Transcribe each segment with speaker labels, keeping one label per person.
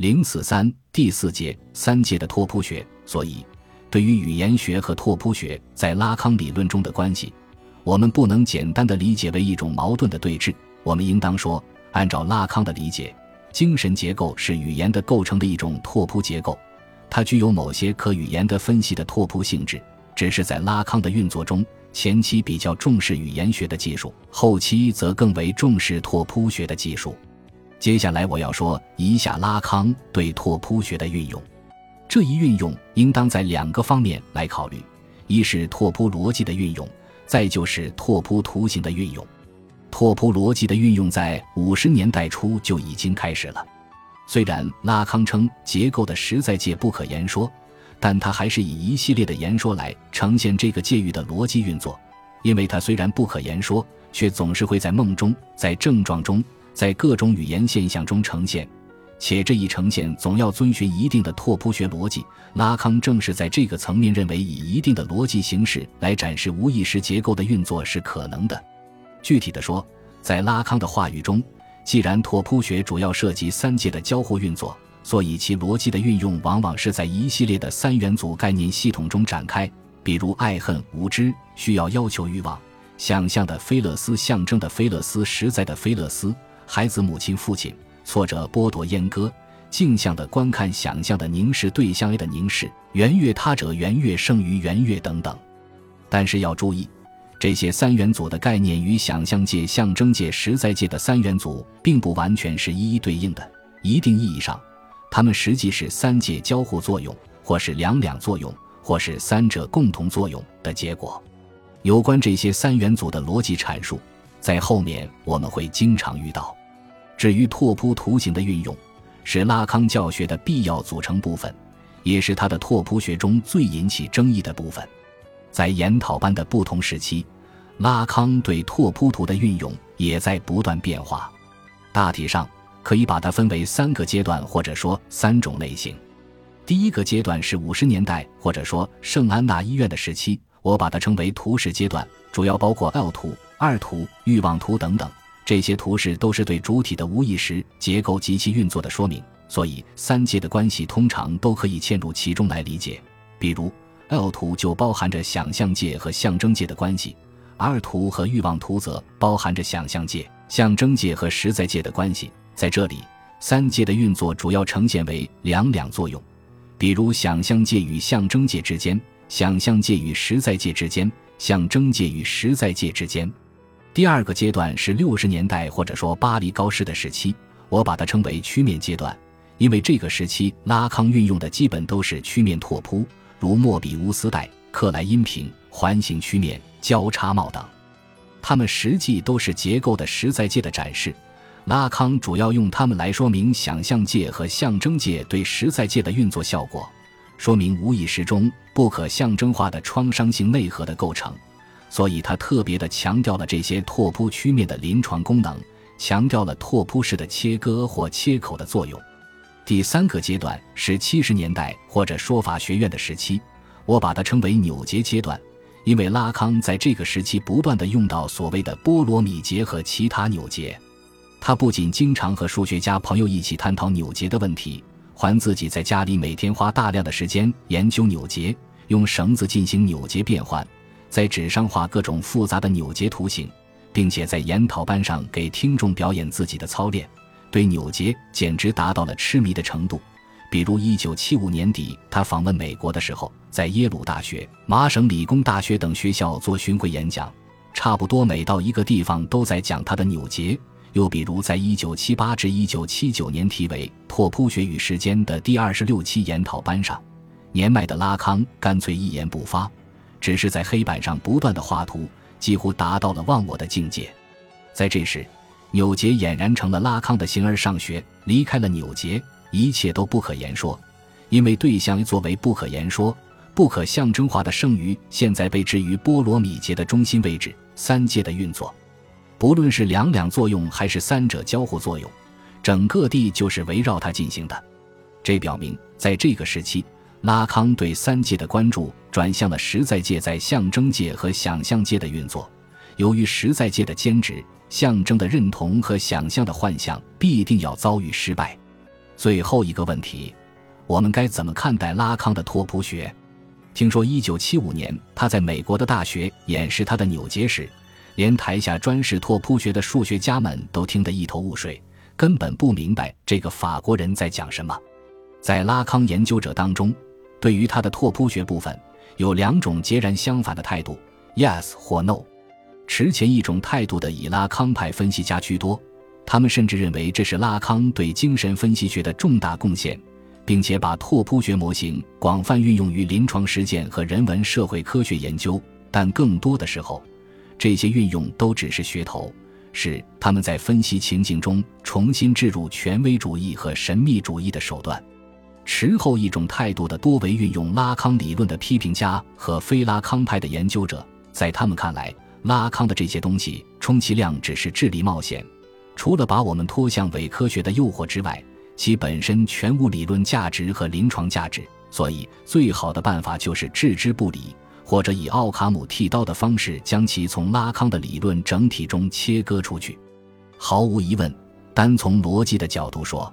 Speaker 1: 零四三第四节三界的拓扑学。所以，对于语言学和拓扑学在拉康理论中的关系，我们不能简单的理解为一种矛盾的对峙。我们应当说，按照拉康的理解，精神结构是语言的构成的一种拓扑结构，它具有某些可语言的分析的拓扑性质。只是在拉康的运作中，前期比较重视语言学的技术，后期则更为重视拓扑学的技术。接下来我要说一下拉康对拓扑学的运用。这一运用应当在两个方面来考虑：一是拓扑逻辑的运用，再就是拓扑图形的运用。拓扑逻辑的运用在五十年代初就已经开始了。虽然拉康称结构的实在界不可言说。但他还是以一系列的言说来呈现这个界域的逻辑运作，因为它虽然不可言说，却总是会在梦中、在症状中、在各种语言现象中呈现，且这一呈现总要遵循一定的拓扑学逻辑。拉康正是在这个层面认为，以一定的逻辑形式来展示无意识结构的运作是可能的。具体的说，在拉康的话语中，既然拓扑学主要涉及三界的交互运作。所以，其逻辑的运用往往是在一系列的三元组概念系统中展开，比如爱恨无知、需要、要求、欲望、想象的菲勒斯、象征的菲勒斯、实在的菲勒斯、孩子、母亲、父亲、挫折、剥夺、阉割、镜像的观看、想象的凝视、对象 A 的凝视、圆月他者、圆月胜于圆月等等。但是要注意，这些三元组的概念与想象界、象征界、实在界的三元组并不完全是一一对应的，一定意义上。它们实际是三界交互作用，或是两两作用，或是三者共同作用的结果。有关这些三元组的逻辑阐述，在后面我们会经常遇到。至于拓扑图形的运用，是拉康教学的必要组成部分，也是他的拓扑学中最引起争议的部分。在研讨班的不同时期，拉康对拓扑图的运用也在不断变化。大体上。可以把它分为三个阶段，或者说三种类型。第一个阶段是五十年代，或者说圣安娜医院的时期，我把它称为图式阶段，主要包括 L 图、二图、欲望图等等。这些图示都是对主体的无意识结构及其运作的说明，所以三界的关系通常都可以嵌入其中来理解。比如 L 图就包含着想象界和象征界的关系，，R 图和欲望图则包含着想象界、象征界和实在界的关系。在这里，三界的运作主要呈现为两两作用，比如想象界与象征界之间，想象界与实在界之间，象征界与实在界之间。第二个阶段是六十年代或者说巴黎高师的时期，我把它称为曲面阶段，因为这个时期拉康运用的基本都是曲面拓扑，如莫比乌斯带、克莱因平、环形曲面、交叉帽等，它们实际都是结构的实在界的展示。拉康主要用它们来说明想象界和象征界对实在界的运作效果，说明无意识中不可象征化的创伤性内核的构成，所以他特别的强调了这些拓扑曲面的临床功能，强调了拓扑式的切割或切口的作用。第三个阶段是七十年代或者说法学院的时期，我把它称为扭结阶段，因为拉康在这个时期不断的用到所谓的波罗米结和其他扭结。他不仅经常和数学家朋友一起探讨扭结的问题，还自己在家里每天花大量的时间研究扭结，用绳子进行扭结变换，在纸上画各种复杂的扭结图形，并且在研讨班上给听众表演自己的操练，对扭结简直达到了痴迷的程度。比如，1975年底他访问美国的时候，在耶鲁大学、麻省理工大学等学校做巡回演讲，差不多每到一个地方都在讲他的扭结。又比如，在一九七八至一九七九年题为《拓扑学与时间》的第二十六期研讨班上，年迈的拉康干脆一言不发，只是在黑板上不断的画图，几乎达到了忘我的境界。在这时，纽结俨然成了拉康的形而上学。离开了纽结，一切都不可言说，因为对象作为不可言说、不可象征化的剩余，现在被置于波罗米结的中心位置。三界的运作。不论是两两作用还是三者交互作用，整个地就是围绕它进行的。这表明，在这个时期，拉康对三界的关注转向了实在界在象征界和想象界的运作。由于实在界的坚持，象征的认同和想象的幻象必定要遭遇失败。最后一个问题，我们该怎么看待拉康的拓扑学？听说1975年他在美国的大学演示他的纽结时，连台下专事拓扑学的数学家们都听得一头雾水，根本不明白这个法国人在讲什么。在拉康研究者当中，对于他的拓扑学部分，有两种截然相反的态度：yes 或 no。持前一种态度的以拉康派分析家居多，他们甚至认为这是拉康对精神分析学的重大贡献。并且把拓扑学模型广泛运用于临床实践和人文社会科学研究，但更多的时候，这些运用都只是噱头，是他们在分析情境中重新置入权威主义和神秘主义的手段。持后一种态度的多为运用拉康理论的批评家和非拉康派的研究者，在他们看来，拉康的这些东西充其量只是智力冒险，除了把我们拖向伪科学的诱惑之外。其本身全无理论价值和临床价值，所以最好的办法就是置之不理，或者以奥卡姆剃刀的方式将其从拉康的理论整体中切割出去。毫无疑问，单从逻辑的角度说，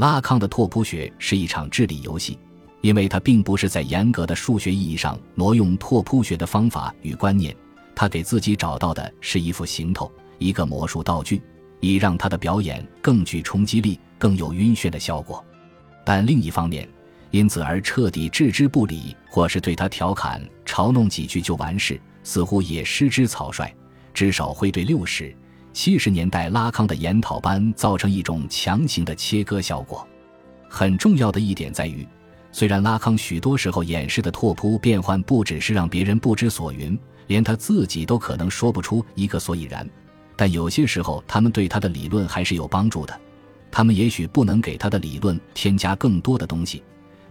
Speaker 1: 拉康的拓扑学是一场智力游戏，因为他并不是在严格的数学意义上挪用拓扑学的方法与观念，他给自己找到的是一副行头，一个魔术道具。以让他的表演更具冲击力、更有晕眩的效果，但另一方面，因此而彻底置之不理，或是对他调侃、嘲弄几句就完事，似乎也失之草率。至少会对六十、七十年代拉康的研讨班造成一种强行的切割效果。很重要的一点在于，虽然拉康许多时候演示的拓扑变换不只是让别人不知所云，连他自己都可能说不出一个所以然。但有些时候，他们对他的理论还是有帮助的。他们也许不能给他的理论添加更多的东西，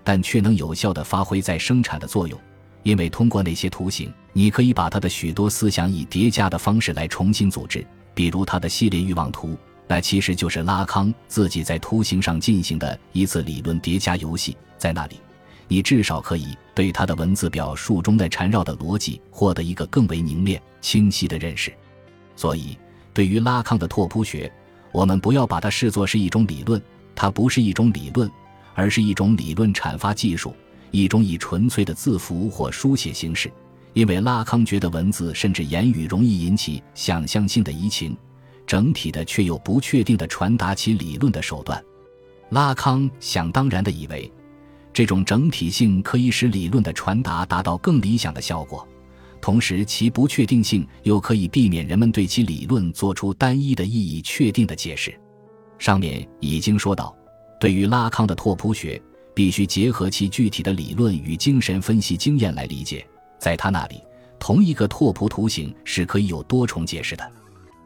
Speaker 1: 但却能有效地发挥在生产的作用。因为通过那些图形，你可以把他的许多思想以叠加的方式来重新组织。比如他的系列欲望图，那其实就是拉康自己在图形上进行的一次理论叠加游戏。在那里，你至少可以对他的文字表述中的缠绕的逻辑获得一个更为凝练、清晰的认识。所以。对于拉康的拓扑学，我们不要把它视作是一种理论，它不是一种理论，而是一种理论阐发技术，一种以纯粹的字符或书写形式。因为拉康觉得文字甚至言语容易引起想象性的移情，整体的却又不确定的传达其理论的手段。拉康想当然的以为，这种整体性可以使理论的传达达到更理想的效果。同时，其不确定性又可以避免人们对其理论做出单一的意义确定的解释。上面已经说到，对于拉康的拓扑学，必须结合其具体的理论与精神分析经验来理解。在他那里，同一个拓扑图形是可以有多重解释的。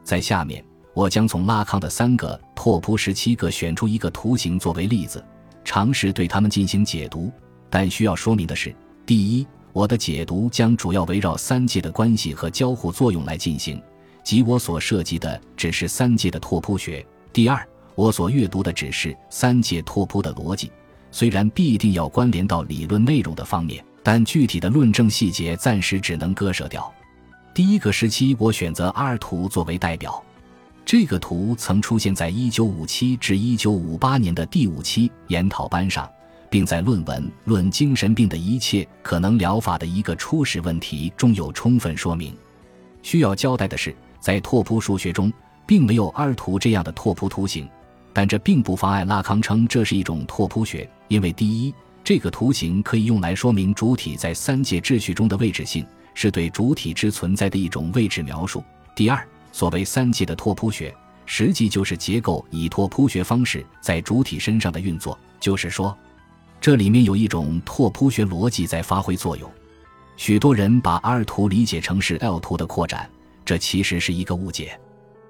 Speaker 1: 在下面，我将从拉康的三个拓扑十七个选出一个图形作为例子，尝试对它们进行解读。但需要说明的是，第一。我的解读将主要围绕三界的关系和交互作用来进行，即我所涉及的只是三界的拓扑学。第二，我所阅读的只是三界拓扑的逻辑，虽然必定要关联到理论内容的方面，但具体的论证细节暂时只能割舍掉。第一个时期，我选择阿尔图作为代表，这个图曾出现在1957至1958年的第五期研讨班上。并在论文《论精神病的一切可能疗法的一个初始问题》中有充分说明。需要交代的是，在拓扑数学中，并没有二图这样的拓扑图形，但这并不妨碍拉康称这是一种拓扑学，因为第一，这个图形可以用来说明主体在三界秩序中的位置性，是对主体之存在的一种位置描述；第二，所谓三界的拓扑学，实际就是结构以拓扑学方式在主体身上的运作，就是说。这里面有一种拓扑学逻辑在发挥作用，许多人把 R 图理解成是 L 图的扩展，这其实是一个误解。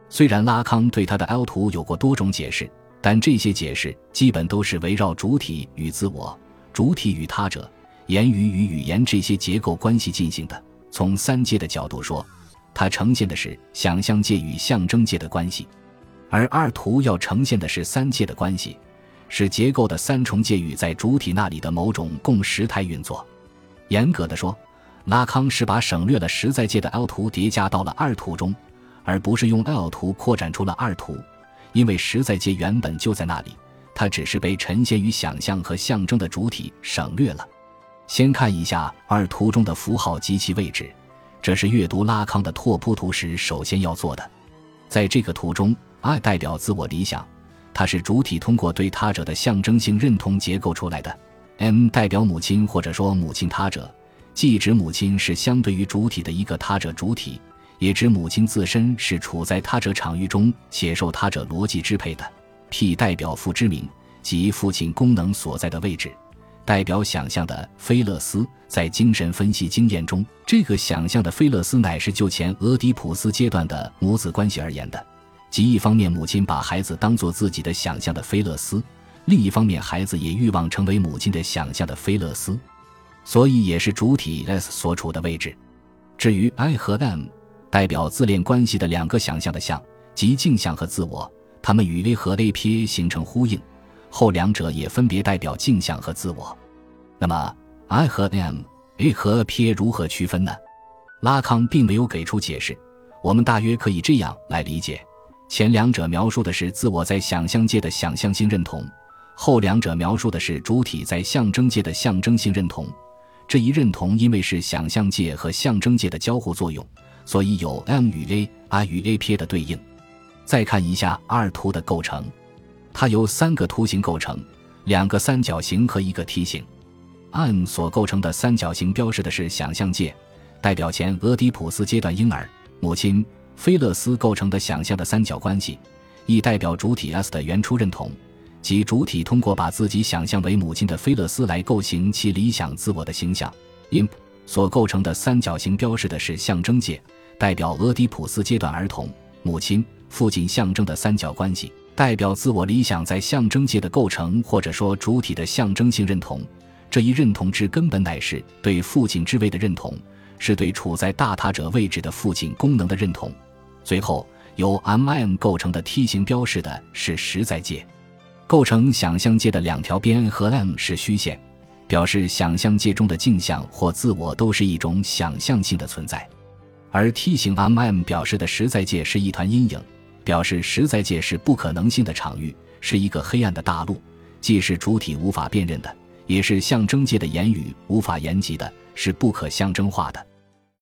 Speaker 1: 虽然拉康对他的 L 图有过多种解释，但这些解释基本都是围绕主体与自我、主体与他者、言语与语言这些结构关系进行的。从三界的角度说，它呈现的是想象界与象征界的关系，而二图要呈现的是三界的关系。是结构的三重介与在主体那里的某种共时态运作。严格的说，拉康是把省略了实在界的 L 图叠加到了二图中，而不是用 L 图扩展出了二图，因为实在界原本就在那里，它只是被沉陷于想象和象征的主体省略了。先看一下二图中的符号及其位置，这是阅读拉康的拓扑图时首先要做的。在这个图中，I 代表自我理想，它是主体通过对他者的象征性认同结构出来的；M 代表母亲或者说母亲他者，既指母亲是相对于主体的一个他者主体，也指母亲自身是处在他者场域中且受他者逻辑支配的。P 代表父之名，即父亲功能所在的位置。代表想象的菲勒斯，在精神分析经验中，这个想象的菲勒斯乃是就前俄狄浦斯阶段的母子关系而言的，即一方面母亲把孩子当作自己的想象的菲勒斯，另一方面孩子也欲望成为母亲的想象的菲勒斯，所以也是主体 S 所处的位置。至于 I 和 M，代表自恋关系的两个想象的像，即镜像和自我，它们与 A 和 A P A 形成呼应。后两者也分别代表镜像和自我。那么，I 和 M，A 和 P A 如何区分呢？拉康并没有给出解释。我们大约可以这样来理解：前两者描述的是自我在想象界的想象性认同，后两者描述的是主体在象征界的象征性认同。这一认同因为是想象界和象征界的交互作用，所以有 M 与 A，I 与 A P A 的对应。再看一下二图的构成。它由三个图形构成，两个三角形和一个梯形。M 所构成的三角形标示的是想象界，代表前俄狄浦斯阶段婴儿母亲菲勒斯构成的想象的三角关系，E 代表主体 S 的原初认同，即主体通过把自己想象为母亲的菲勒斯来构形其理想自我的形象。Imp 所构成的三角形标示的是象征界，代表俄狄浦斯阶段儿童母亲父亲象征的三角关系。代表自我理想在象征界的构成，或者说主体的象征性认同。这一认同之根本乃是对父亲之位的认同，是对处在大他者位置的父亲功能的认同。最后，由 M M 构成的梯形标示的是实在界。构成想象界的两条边和 M 是虚线，表示想象界中的镜像或自我都是一种想象性的存在。而梯形 M M 表示的实在界是一团阴影。表示实在界是不可能性的场域，是一个黑暗的大陆，既是主体无法辨认的，也是象征界的言语无法言及的，是不可象征化的。